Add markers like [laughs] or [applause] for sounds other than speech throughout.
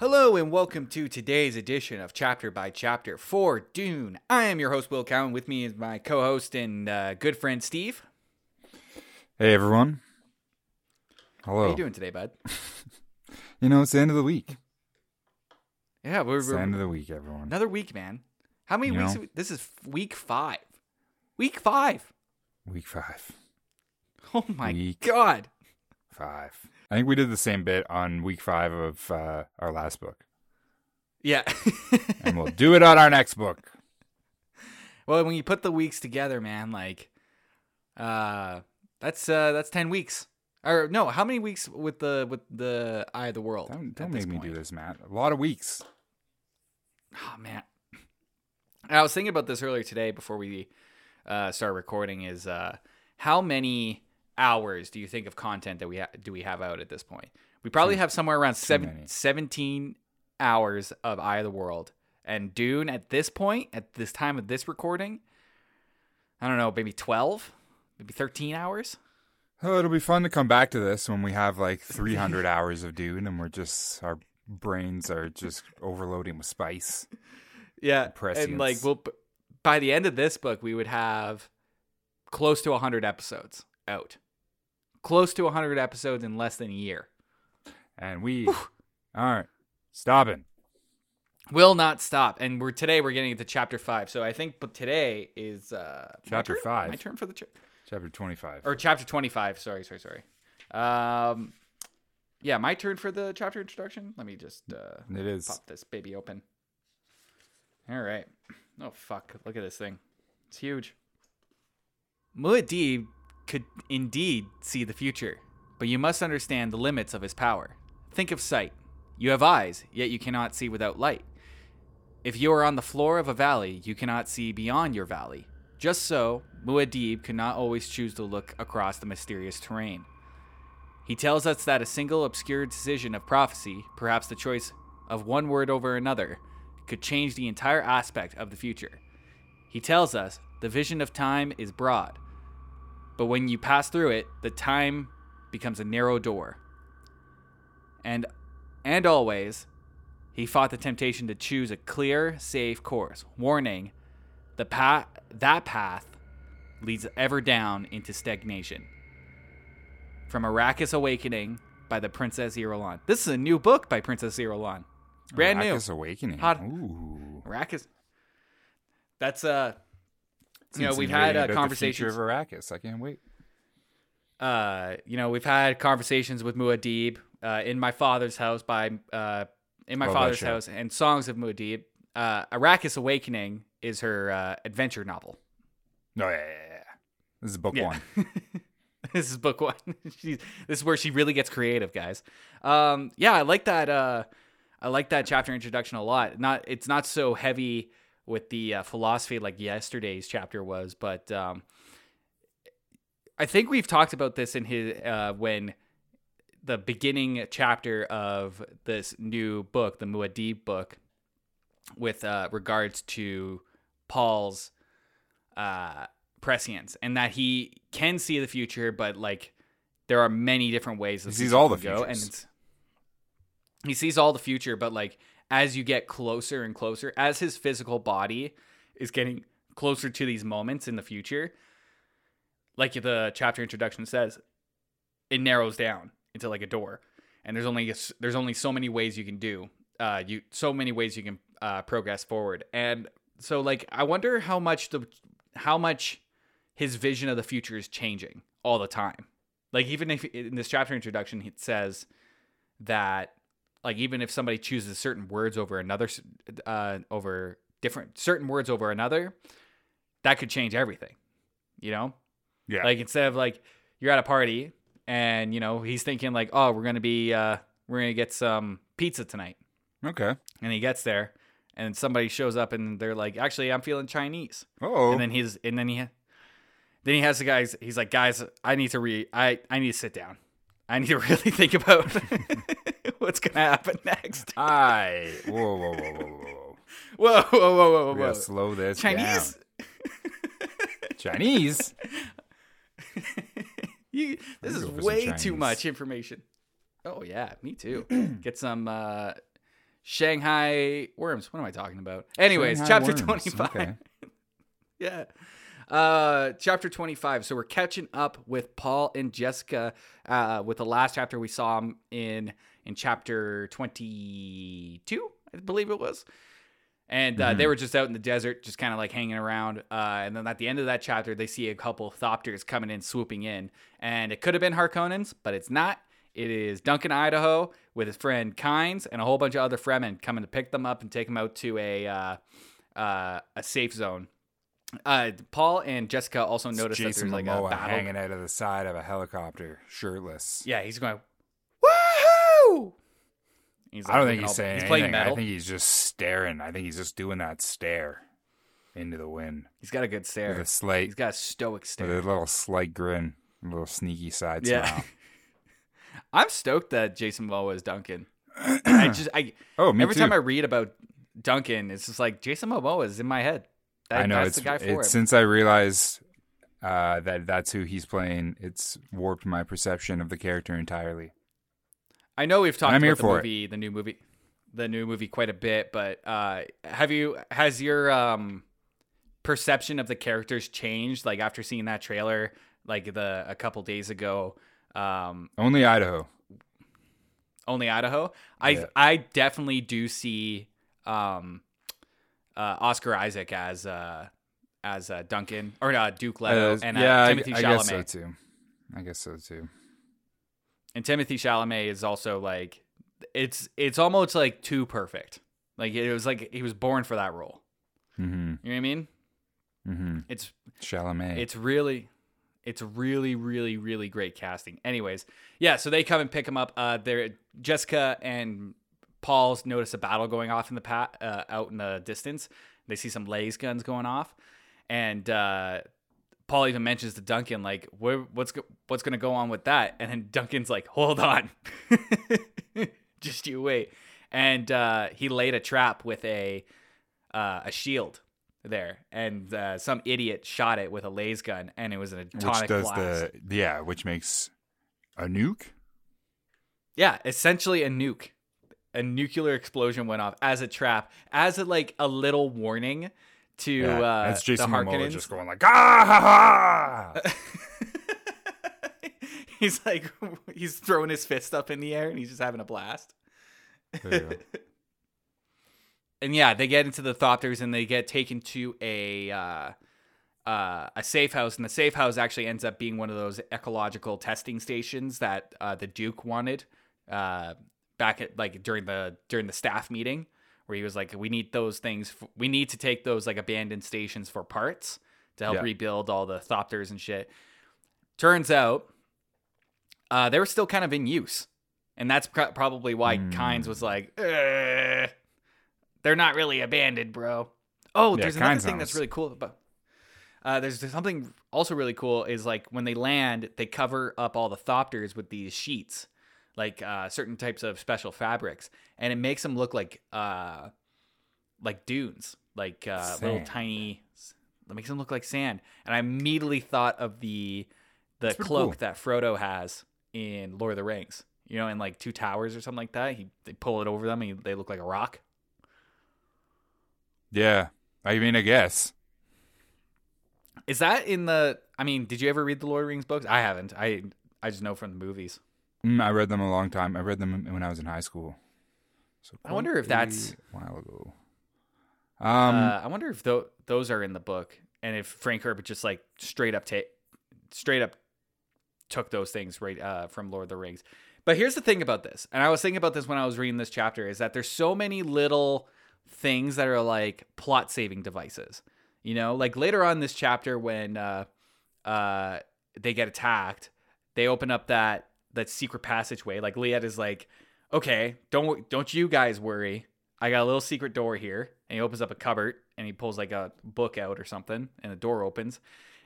Hello and welcome to today's edition of Chapter by Chapter for Dune. I am your host Will Cowan. With me is my co-host and uh, good friend Steve. Hey everyone. Hello. How you doing today, bud? [laughs] You know, it's the end of the week. Yeah, we're, It's the we're end of the week, everyone. another week, man. How many You weeks? we- This is week five. Week five. Week five. Oh my Week. god. Five. I think we did the same bit on week five of uh, our last book. Yeah. [laughs] And we'll do it on our next book. well, when you put the weeks together, man, like, uh, that's uh, that's ten weeks. Or no, how many weeks with the with the Eye of the World? Don't, don't make me point? do this, Matt. A lot of weeks. Oh man, I was thinking about this earlier today before we uh, start recording. Is uh, how many hours do you think of content that we ha- do we have out at this point? We probably have somewhere around seven, 17 hours of Eye of the World and Dune at this point, at this time of this recording. I don't know, maybe twelve, maybe thirteen hours. Oh, it'll be fun to come back to this when we have like [laughs] 300 hours of Dune and we're just, our brains are just overloading with spice. Yeah, and like Prescience. we'll by the end of this book, we would have close to hundred episodes out. Close to hundred episodes in less than a year. And we aren't stopping. Will not stop. And we're today we're getting into chapter five. So I think, but today is uh Chapter turn? five. My turn for the cha- Chapter 25. or chapter twenty five. Sorry, sorry, sorry. Um, yeah, my turn for the chapter introduction. Let me just uh it is. pop this baby open. All right. Oh fuck! Look at this thing. It's huge. Muad'Dib could indeed see the future, but you must understand the limits of his power. Think of sight. You have eyes, yet you cannot see without light. If you are on the floor of a valley, you cannot see beyond your valley. Just so, Muad'Dib could not always choose to look across the mysterious terrain. He tells us that a single obscure decision of prophecy, perhaps the choice of one word over another, could change the entire aspect of the future. He tells us the vision of time is broad, but when you pass through it, the time becomes a narrow door. And and always, he fought the temptation to choose a clear, safe course, warning the path that path leads ever down into stagnation. From Arrakis Awakening by the Princess Irulan. This is a new book by Princess Irulan. Brand new. Arrakis Awakening. Hot- Ooh. Arrakis. That's uh you know, we've had uh, the conversations. future of Arrakis. I can't wait. uh, you know, we've had conversations with Muad'Dib uh, in my father's house by uh, in my Love father's house and songs of Muad'Dib. Uh, Arrakis Awakening is her uh, adventure novel. No, yeah, yeah, yeah. This is book Yeah. one. [laughs] this is book one. [laughs] She's, this is where she really gets creative, guys. Um, yeah, I like that. Uh, I like that chapter introduction a lot. Not, it's not so heavy with the uh, philosophy like yesterday's chapter was, but um, I think we've talked about this in his uh, when the beginning chapter of this new book, the Muad'Dib book, with uh, regards to Paul's uh, prescience and that he can see the future, but like there are many different ways. He sees future all the go, and futures. he sees all the future, but like as you get closer and closer, as his physical body is getting closer to these moments in the future, like the chapter introduction says, it narrows down into like a door, and there's only there's only so many ways you can do. Uh, you so many ways you can uh, progress forward, and so like I wonder how much the how much his vision of the future is changing all the time. Like even if in this chapter introduction it says that like even if somebody chooses certain words over another uh over different certain words over another, that could change everything. You know? Yeah. Like instead of like you're at a party and you know he's thinking like oh we're gonna be uh we're gonna get some pizza tonight okay. and he gets there and somebody shows up and they're like actually I'm feeling Chinese Oh. and then he's and then he then he has the guys he's like guys I need to re I I need to sit down I need to [laughs] really think about [laughs] what's gonna happen [laughs] next I. Whoa, whoa, whoa, whoa, whoa, whoa. whoa whoa whoa whoa We gotta slow this Chinese down. Chinese. [laughs] you, this is go for some way too much information. Oh yeah, me too. [clears throat] Get some uh Shanghai worms. What am I talking about? Anyways, Shanghai chapter worms, 25. okay. [laughs] yeah. Uh, chapter 25. So we're catching up with Paul and Jessica uh, with the last chapter we saw 'em in in chapter 22, I believe it was. And uh, they were just out in the desert, just kind of like hanging around. Uh, and then at the end of that chapter, they see a couple thopters coming in, swooping in. And it could have been Harkonnens, but it's not. It is Duncan, Idaho, with his friend Kynes and a whole bunch of other Fremen coming to pick them up and take them out to a uh, uh, a safe zone. Uh, Paul and Jessica also noticed that Jason there's like Momoa a battle. hanging out of the side of a helicopter, shirtless. Yeah, he's going, He's I don't think he's saying He's playing anything. metal. I think he's just staring. I think he's just doing that stare into the wind he's got a good with stare. a slight, He's got a stoic with stare. a little slight grin, a little sneaky side Yeah. smile. [laughs] I'm stoked that Jason Momoa is Duncan. [clears throat] I just, I Oh, me every too. time I read about Duncan, it's just like Jason Momoa is in my head. That, I know that's it's, the guy for it's it. since I realized uh, that that's who he's playing. It's warped my perception of the character entirely. I know we've talked I'm here about the for it. movie, the new movie, the new movie quite a bit, but uh, have you has your um, perception of the characters changed like after seeing that trailer like the a couple days ago? Um, Only Idaho. only Idaho. I Yeah. I definitely do see um, uh, Oscar Isaac as uh, as uh, Duncan or uh, Duke Leto and uh, yeah, I- Timothy I, Chalamet. guess so too. I guess so too. And Timothy Chalamet is also like it's it's almost like too perfect. Like it was like he was born for that role. Mm-hmm. You know what I mean? Mm-hmm. It's Chalamet. it's really it's really really really great casting. Anyways, yeah, so they come and pick him up. Uh they're Jessica and Paul's notice a battle going off in the pat uh, out in the distance. They see some laser guns going off and uh Paul even mentions to Duncan like what's go- what's going to go on with that and then Duncan's like hold on. [laughs] Just you wait. And uh he laid a trap with a uh, a shield there, and uh, some idiot shot it with a laser gun, and it was an which atomic does blast. the yeah, which makes a nuke. Yeah, essentially a nuke. A nuclear explosion went off as a trap, as a like a little warning to Yeah, uh, that's Jason the Momoa just going like ah ha [laughs] ha. he's like he's throwing his fist up in the air and he's just having a blast. There you go. and yeah, they get into the Thopters and they get taken to a uh, uh, a safe house, and the safe house actually ends up being one of those ecological testing stations that uh, the Duke wanted uh, back at like during the during the staff meeting, where he was like, "We need those things. f- We need to take those like abandoned stations for parts to help Yeah. rebuild all the Thopters and shit." Turns out, uh, they were still kind of in use, and that's pr- probably why Hmm. Kynes was like, "Eh, "They're not really abandoned, bro." Oh, Yeah, there's another Kynes thing that's really cool about. Uh, there's something also really cool is like when they land, they cover up all the thopters with these sheets, like uh, certain types of special fabrics, and it makes them look like uh, like dunes, like uh, little tiny. It makes them look like sand, and I immediately thought of the the cloak cool. that Frodo has in Lord of the Rings. You know, in like two towers or something like that. He they pull it over them, and they look like a rock. Yeah, I mean, I guess. Is that in the? I mean, did you ever read the Lord of the Rings books? I haven't. I I just know from the movies. Mm, I read them a long time. I read them when I was in high school. So I wonder if that's- a while ago. Um, uh, I wonder if tho- those are in the book, and if Frank Herbert just like straight up ta- straight up took those things right uh, from Lord of the Rings. But here's the thing about this, and I was thinking about this when I was reading this chapter, is that there's so many little things that are like plot saving devices. You know, like later on in this chapter when uh, uh, they get attacked, they open up that that secret passageway. Like Liet is like, okay, don't don't you guys worry. I got a little secret door here, and he opens up a cupboard and he pulls like a book out or something, and the door opens,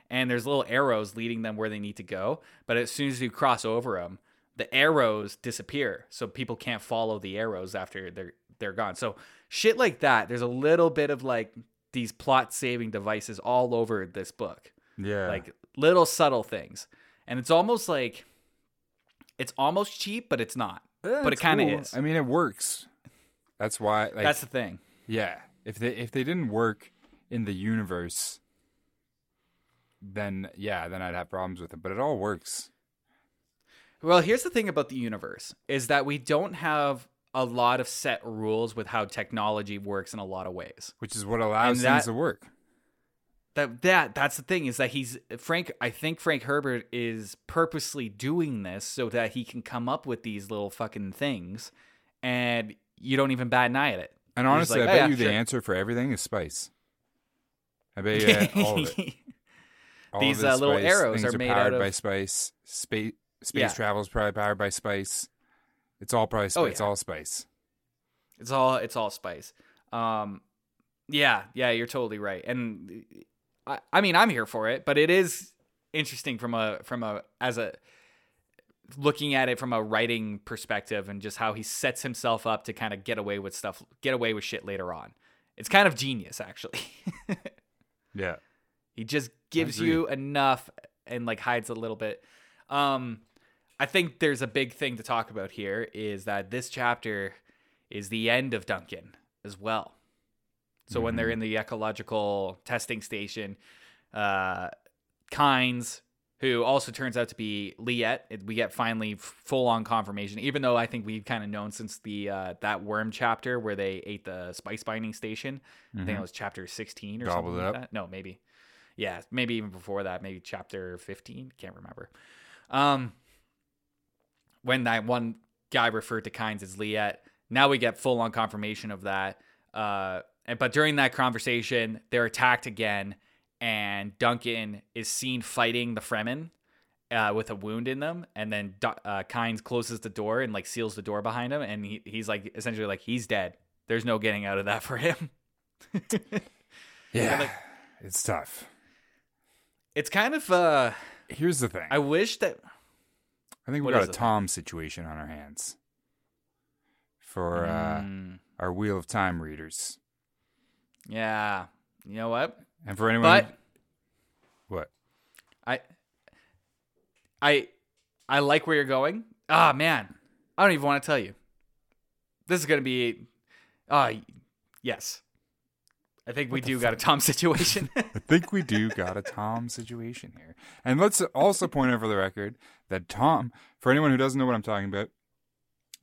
and there's little arrows leading them where they need to go. But as soon as you cross over them, the arrows disappear, so people can't follow the arrows after they're they're gone. So shit like that. There's a little bit of like these plot saving devices all over this book yeah, like little subtle things and it's almost like it's almost cheap but it's not Eh, but it kinda cool. is. I mean, it works. That's why. Like, That's the thing. yeah. If they if they didn't work in the universe, then yeah, then I'd have problems with it. But it all works. Well, here's the thing about the universe is that we don't have a lot of set rules with how technology works in a lot of ways. which is what allows that- things to work. That that that's the thing is that he's Frank I think Frank Herbert is purposely doing this so that he can come up with these little fucking things and you don't even bat an eye at it. And honestly, like, I "Oh, bet yeah, you the sure." answer for everything is spice. I bet you [laughs] all of it. All These, of uh, little spice. arrows Things are made powered out by spice. Space space Yeah. travel is probably powered by spice. It's all probably spice. Oh, It's all spice. It's all it's all spice. Um, yeah, yeah, you're totally right. And I, I mean, I'm here for it, but it is interesting from a from a as a looking at it from a writing perspective and just how he sets himself up to kind of get away with stuff, get away with shit later on. It's kind of genius, actually. [laughs] Yeah. He just gives you enough and like hides a little bit. Um I think there's a big thing to talk about here is that this chapter is the end of Duncan as well. So when they're in the ecological testing station, uh Kynes, who also turns out to be Liet, it- we get finally full on confirmation, even though I think we've kind of known since the uh, that worm chapter where they ate the spice binding station. I think it was chapter 16 or Mm-hmm. Gobbled something like that. No, maybe. Yeah, maybe even before that, maybe chapter 15, can't remember. Um when that one guy referred to Kynes as Liet, now we get full on confirmation of that. Uh but during that conversation, they're attacked again and Duncan is seen fighting the Fremen uh, with a wound in them, and then uh, Kynes closes the door and like seals the door behind him, and he, he's like essentially like he's dead. There's no getting out of that [laughs] for him. Yeah. like- it's tough. it's kind of uh, Here's the thing. I wish that I think we got a the thing? Tom situation on our hands for uh, Mm, our Wheel of Time readers, yeah, you know what? and for anyone. But who, what? I I I like where you're going. Ah man, I don't even want to tell you. This is gonna be ah yes. I think we do got a Tom situation. [laughs] I think we do got a Tom situation here. And let's also point out for the record that Tom, for anyone who doesn't know what I'm talking about,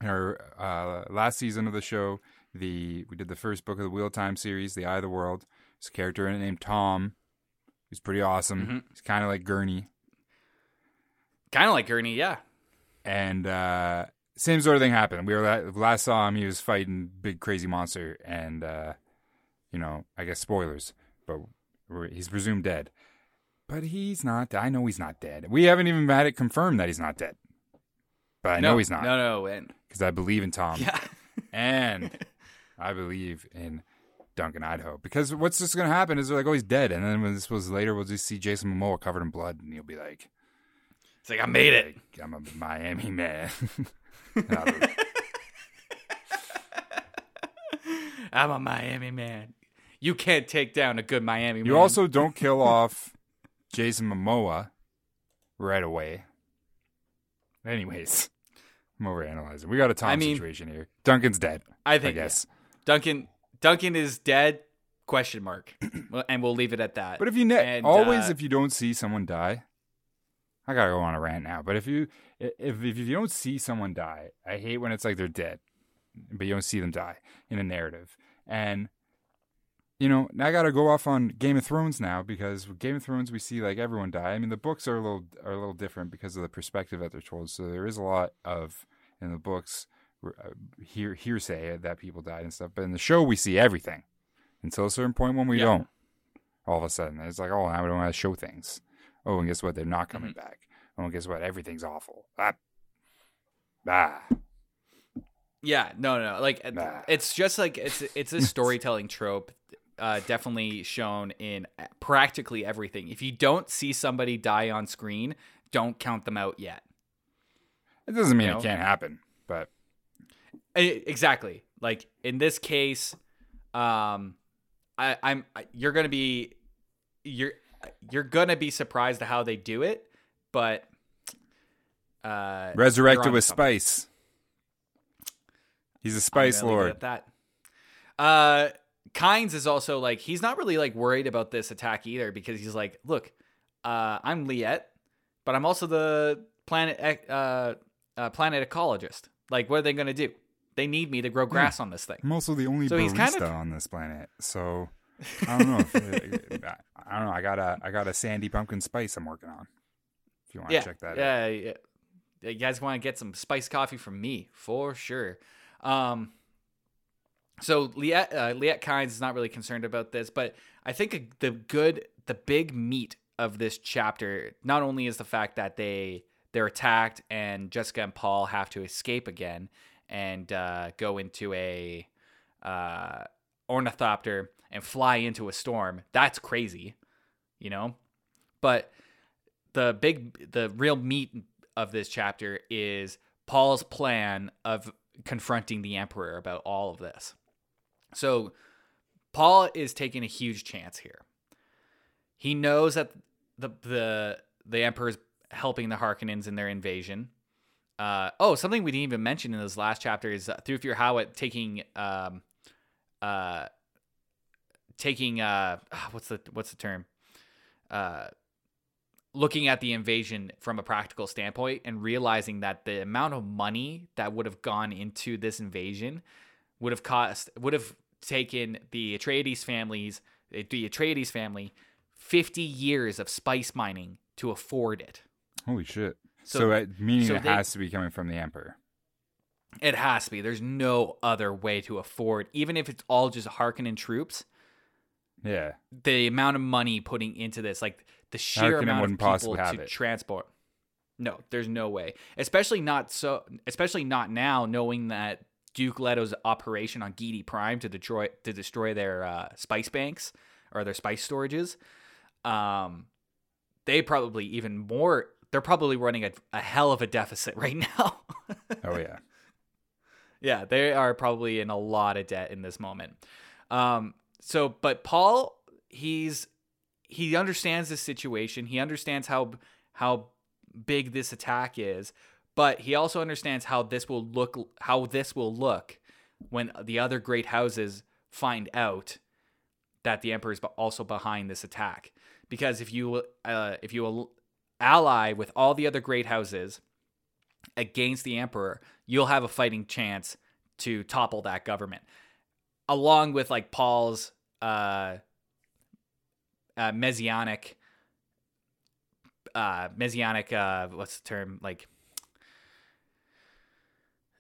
our uh, last season of the show, the we did the first book of the Wheel Time series, The Eye of the World. There's a character in it named Tom, who's pretty awesome. Mhm. He's kind of like Gurney. kind of like Gurney, yeah. And uh, same sort of thing happened. We were la- last saw him. He was fighting big crazy monster, and uh, you know, I guess spoilers, but we're, he's presumed dead. But he's not. I know he's not dead. We haven't even had it confirmed that he's not dead. But I no, know he's not No, no, and because I believe in Tom yeah, [laughs] and I believe in Duncan Idaho. Because what's just gonna happen is they're like, oh, he's dead, and then when this was later, we'll just see Jason Momoa covered in blood, and he'll be like, it's like I made it. like, I'm a Miami man. [laughs] [laughs] I'm a Miami man. You can't take down a good Miami man. You also don't kill off Jason Momoa right away. Anyways, I'm overanalyzing. We got a Tom I mean- situation here. Duncan's dead. I I think guess. Duncan Duncan is dead? Question mark. [clears throat] And we'll leave it at that. But if you ne- And, always, uh, if you don't see someone die, I gotta go on a rant now. But if you if if you don't see someone die, I hate when it's like they're dead, but you don't see them die in a narrative. And you know, I gotta go off on Game of Thrones now because with Game of Thrones we see like everyone die. I mean, the books are a little are a little different because of the perspective that they're told. So there is a lot of in the books uh, hear hearsay that people died and stuff. But in the show, we see everything until a certain point when we Yeah. don't all of a sudden. It's like, oh, now we don't want to show things. Oh, and guess what? They're not coming back. Oh, and guess what? Everything's awful. Ah. Ah. Yeah, no, no, like Nah. it's just like it's it's a [laughs] storytelling trope, uh, definitely shown in practically everything. If you don't see somebody die on screen, don't count them out yet. It doesn't mean You know? it can't happen, but Exactly. Like in this case, um, I, I'm you're gonna be you're you're gonna be surprised at how they do it, but uh, resurrected with something. spice. He's a spice lord. that. Uh, Kynes is also like he's not really like worried about this attack either because he's like, look, uh, I'm Liet, but I'm also the planet ec- uh, uh planet ecologist. Like, what are they gonna do? They need me to grow grass on this thing. I'm also the only So barista kind of- on this planet, so I don't know. If, [laughs] I don't know. I got a I got a sandy pumpkin spice I'm working on. If you want to Yeah, check that out. yeah, yeah. You guys want to get some spiced coffee from me for sure. Um, so Liet, uh, Liet Kynes is not really concerned about this, but I think the good, the big meat of this chapter not only is the fact that they they're attacked and Jessica and Paul have to escape again and uh, go into a uh, ornithopter and fly into a storm. That's crazy, you know. But the big, the real meat of this chapter is Paul's plan of confronting the emperor about all of this. So Paul is taking a huge chance here. He knows that the the the emperor's helping the Harkonnens in their invasion. Uh, oh, something we didn't even mention in this last chapter is uh, Thufir Hawat taking um, uh, taking uh, what's the what's the term? Uh, looking at the invasion from a practical standpoint and realizing that the amount of money that would have gone into this invasion would have cost would have taken the Atreides families the Atreides family 50 years of spice mining to afford it. Holy shit! So- So, uh, meaning so it they- has to be coming from the emperor. It has to be. There's no other way to afford, even if it's all just Harkonnen troops. Yeah, The amount of money putting into this, like the sheer Harkonnen amount of people to it. transport. No, there's no way. Especially not so. Especially not now, knowing that Duke Leto's operation on Giedi Prime to destroy to destroy their uh, spice banks or their spice storages. Um, they probably even more. They're probably running a, a hell of a deficit right [laughs] now. oh yeah. Yeah, they are probably in a lot of debt in this moment. Um, so, but Paul, he's he understands the situation. He understands how how big this attack is, but he also understands how this will look how this will look when the other great houses find out that the emperor is also behind this attack. Because if you uh, if you ally with all the other great houses against the emperor, you'll have a fighting chance to topple that government. Along with like Paul's uh, uh messianic uh messianic uh what's the term like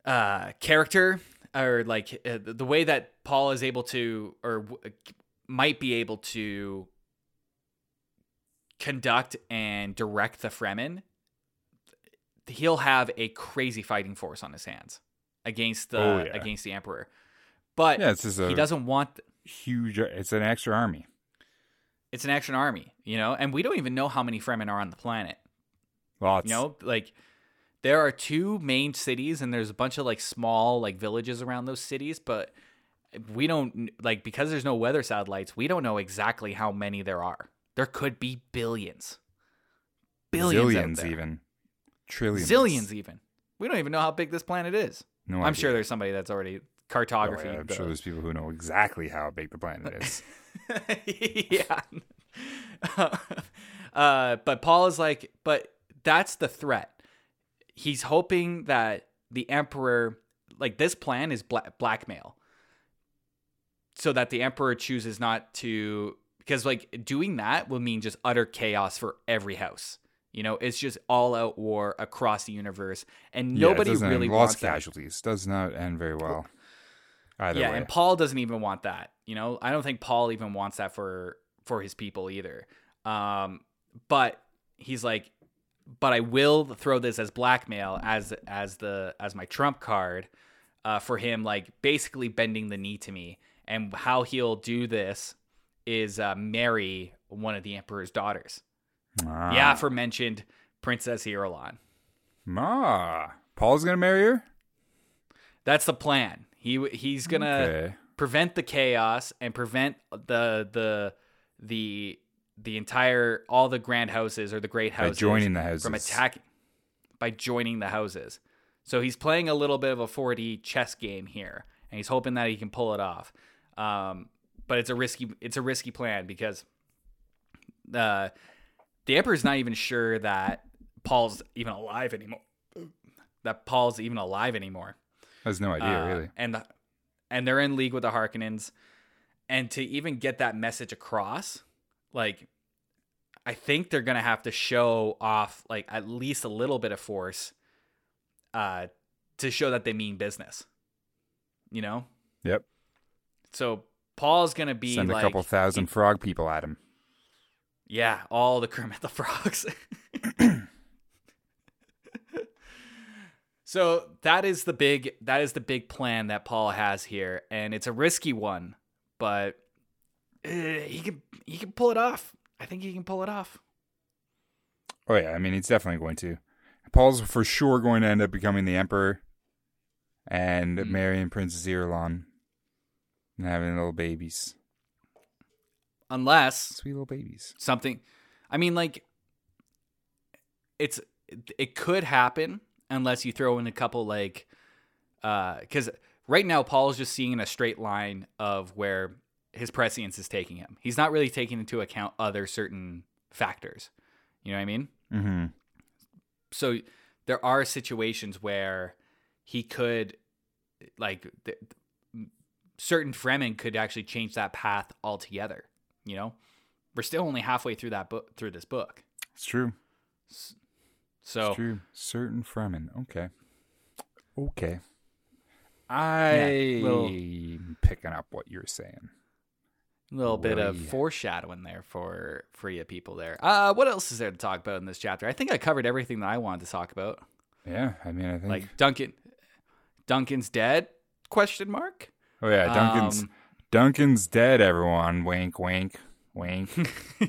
uh character or like uh, the way that Paul is able to or w- might be able to conduct and direct the Fremen he'll have a crazy fighting force on his hands against the Oh, yeah. against the emperor. But Yeah, it's just a he doesn't want huge. It's an extra army. it's an action army, you know, and we don't even know how many Fremen are on the planet. Lots. You know, like there are two main cities and there's a bunch of like small like villages around those cities, but we don't like because there's no weather satellites, we don't know exactly how many there are. There could be billions. Billions zillions even, trillions, Zillions even. We don't even know how big this planet is. No, I'm idea. sure there's somebody that's already Oh, cartography. yeah, I'm the- sure there's people who know exactly how big the planet is. [laughs] yeah. [laughs] uh, but Paul is like, but that's the threat. He's hoping that the emperor, like this plan is bla- blackmail, so that the emperor chooses not to, because like doing that will mean just utter chaos for every house. You know, it's just all out war across the universe, and nobody doesn't really end- wants lots that. casualties. Does not end very well. Either yeah, way. and Paul doesn't even want that. You know, I don't think Paul even wants that for for his people either. Um, but he's like, but I will throw this as blackmail as as the as my trump card uh, for him, like basically bending the knee to me. And how he'll do this is uh, marry one of the emperor's daughters. ah. The aforementioned Princess Irulan. Ma, Paul's gonna marry her. That's the plan. He he's gonna. Okay. prevent the chaos and prevent the the the the entire all the grand houses or the great By houses joining the houses. from attacking by joining the houses. So he's playing a little bit of a 4D chess game here, and he's hoping that he can pull it off. Um, but it's a risky it's a risky plan because uh, the emperor's not even sure that Paul's even alive anymore. That Paul's even alive anymore. Has no idea Uh, really. And the, and they're in league with the Harkonnens, and to even get that message across, like I think they're gonna have to show off like at least a little bit of force, uh, to show that they mean business. You know, Yep. so Paul's gonna be Send a like, couple thousand frog people at him. yeah, all the Kermit the Frogs. [laughs] so that is the big that is the big plan that Paul has here, and it's a risky one, but uh, he can he can pull it off. I think he can pull it off. Oh yeah, I mean he's definitely going to. Paul's for sure going to end up becoming the emperor and Mm. marrying Princess Irulan and having little babies. Unless Sweet little babies. something I mean like it's it could happen unless you throw in a couple like uh cuz right now Paul's just seeing a straight line of where his prescience is taking him. He's not really taking into account other certain factors. You know what I mean? Mm-hmm. So there are situations where he could like th- certain Fremen could actually change that path altogether, you know? We're still only halfway through that book through this book. It's true. So It's true. Certain Fremen. Okay. Okay. I'm little- picking up what you're saying. A little bit of foreshadowing there for for you people there. Uh, what else is there to talk about in this chapter? I think I covered everything that I wanted to talk about. Yeah, I mean, I think. Like Duncan, Duncan's dead? Question mark. Oh yeah, Duncan's Um, Duncan's dead. Everyone, wink, wink, wink, [laughs]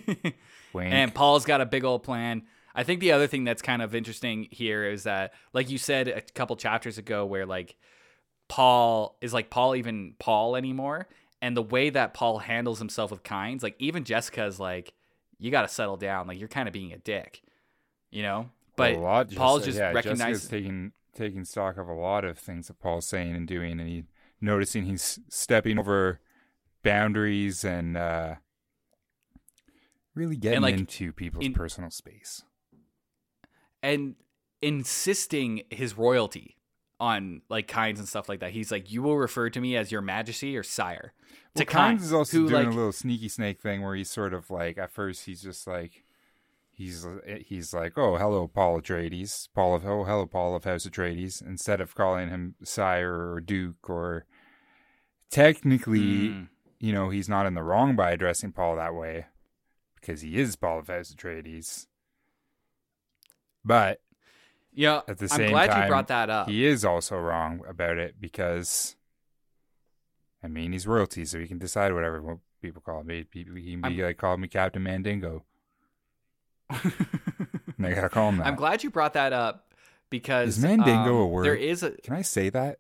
wink. and Paul's got a big old plan. I think the other thing that's kind of interesting here is that, like you said a couple chapters ago, where like Paul is like Paul even Paul anymore, and the way that Paul handles himself with Kynes, like even Jessica's like, you got to settle down, like you're kind of being a dick, you know. But lot just, Paul's just yeah, recognized- taking taking stock of a lot of things that Paul's saying and doing, and he noticing he's stepping over boundaries and uh, really getting like, into people's in- personal space. and insisting his royalty on like Kynes and stuff like that. He's like, you will refer to me as your Majesty or Sire. Well, To Kynes, is also who, doing like- a little sneaky snake thing where he's sort of like at first he's just like he's he's like oh hello Paul Atreides Paul of oh hello Paul of House Atreides instead of calling him sire or duke or technically Mm. you know he's not in the wrong by addressing Paul that way because he is Paul of Atreides but Yeah, At the same I'm glad time, you brought that up. he is also wrong about it because I mean he's royalty, so he can decide whatever people call me. He, can be I'm- like call me Captain Mandingo. [laughs] And they gotta call him that. I'm glad you brought that up because Is Mandingo um, a word? There is a. Can I say that?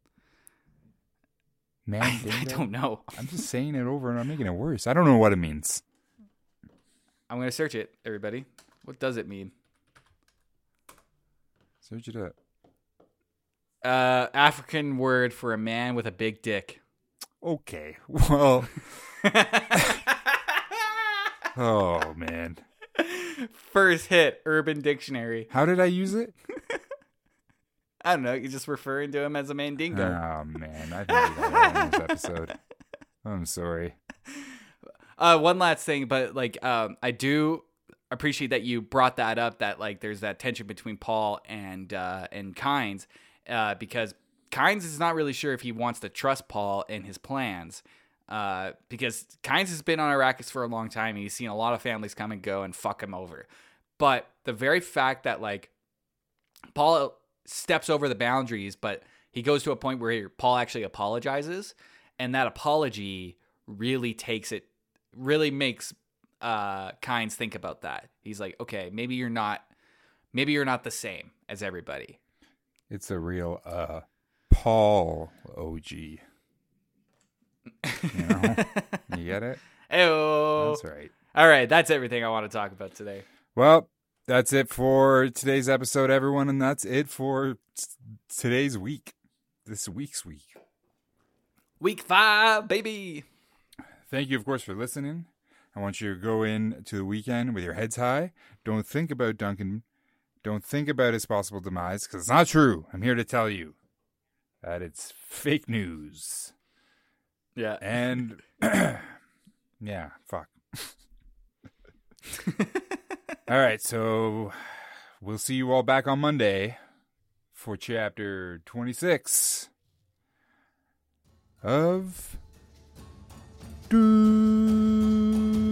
I, I don't know. I'm just saying it over and I'm making it worse. I don't know what it means. I'm gonna search it, everybody. What does it mean? Search it up. Uh, African word for a man with a big dick. Okay. [laughs] Well. [laughs] oh man. First hit, Urban Dictionary. How did I use it? [laughs] I don't know. You're just referring to him as a mandingo. Oh man, I think we got that in this episode. [laughs] I'm sorry. Uh, one last thing, but like, um, I do appreciate that you brought that up. That like, there's that tension between Paul and uh, and Kynes, uh, because Kynes is not really sure if he wants to trust Paul and his plans. Uh, because Kynes has been on Arrakis for a long time, and he's seen a lot of families come and go and fuck him over. But the very fact that like Paul steps over the boundaries, but he goes to a point where Paul actually apologizes, and that apology really takes it, really makes uh Kynes think about that. He's like, okay, maybe you're not, maybe you're not the same as everybody. It's a real uh Paul OG. You know? [laughs] you get it? Ayo. That's right. All right, that's everything I want to talk about today. Well, that's it for today's episode, everyone, and that's it for t- today's week. This week's week. Week five, baby. thank you, of course, for listening. I want you to go in to the weekend with your heads high. Don't think about Duncan. Don't think about his possible demise because it's not true. I'm here to tell you that it's fake news. Yeah. And [clears throat] yeah, fuck. [laughs] all right, so we'll see you all back on Monday for chapter 26 of Dune.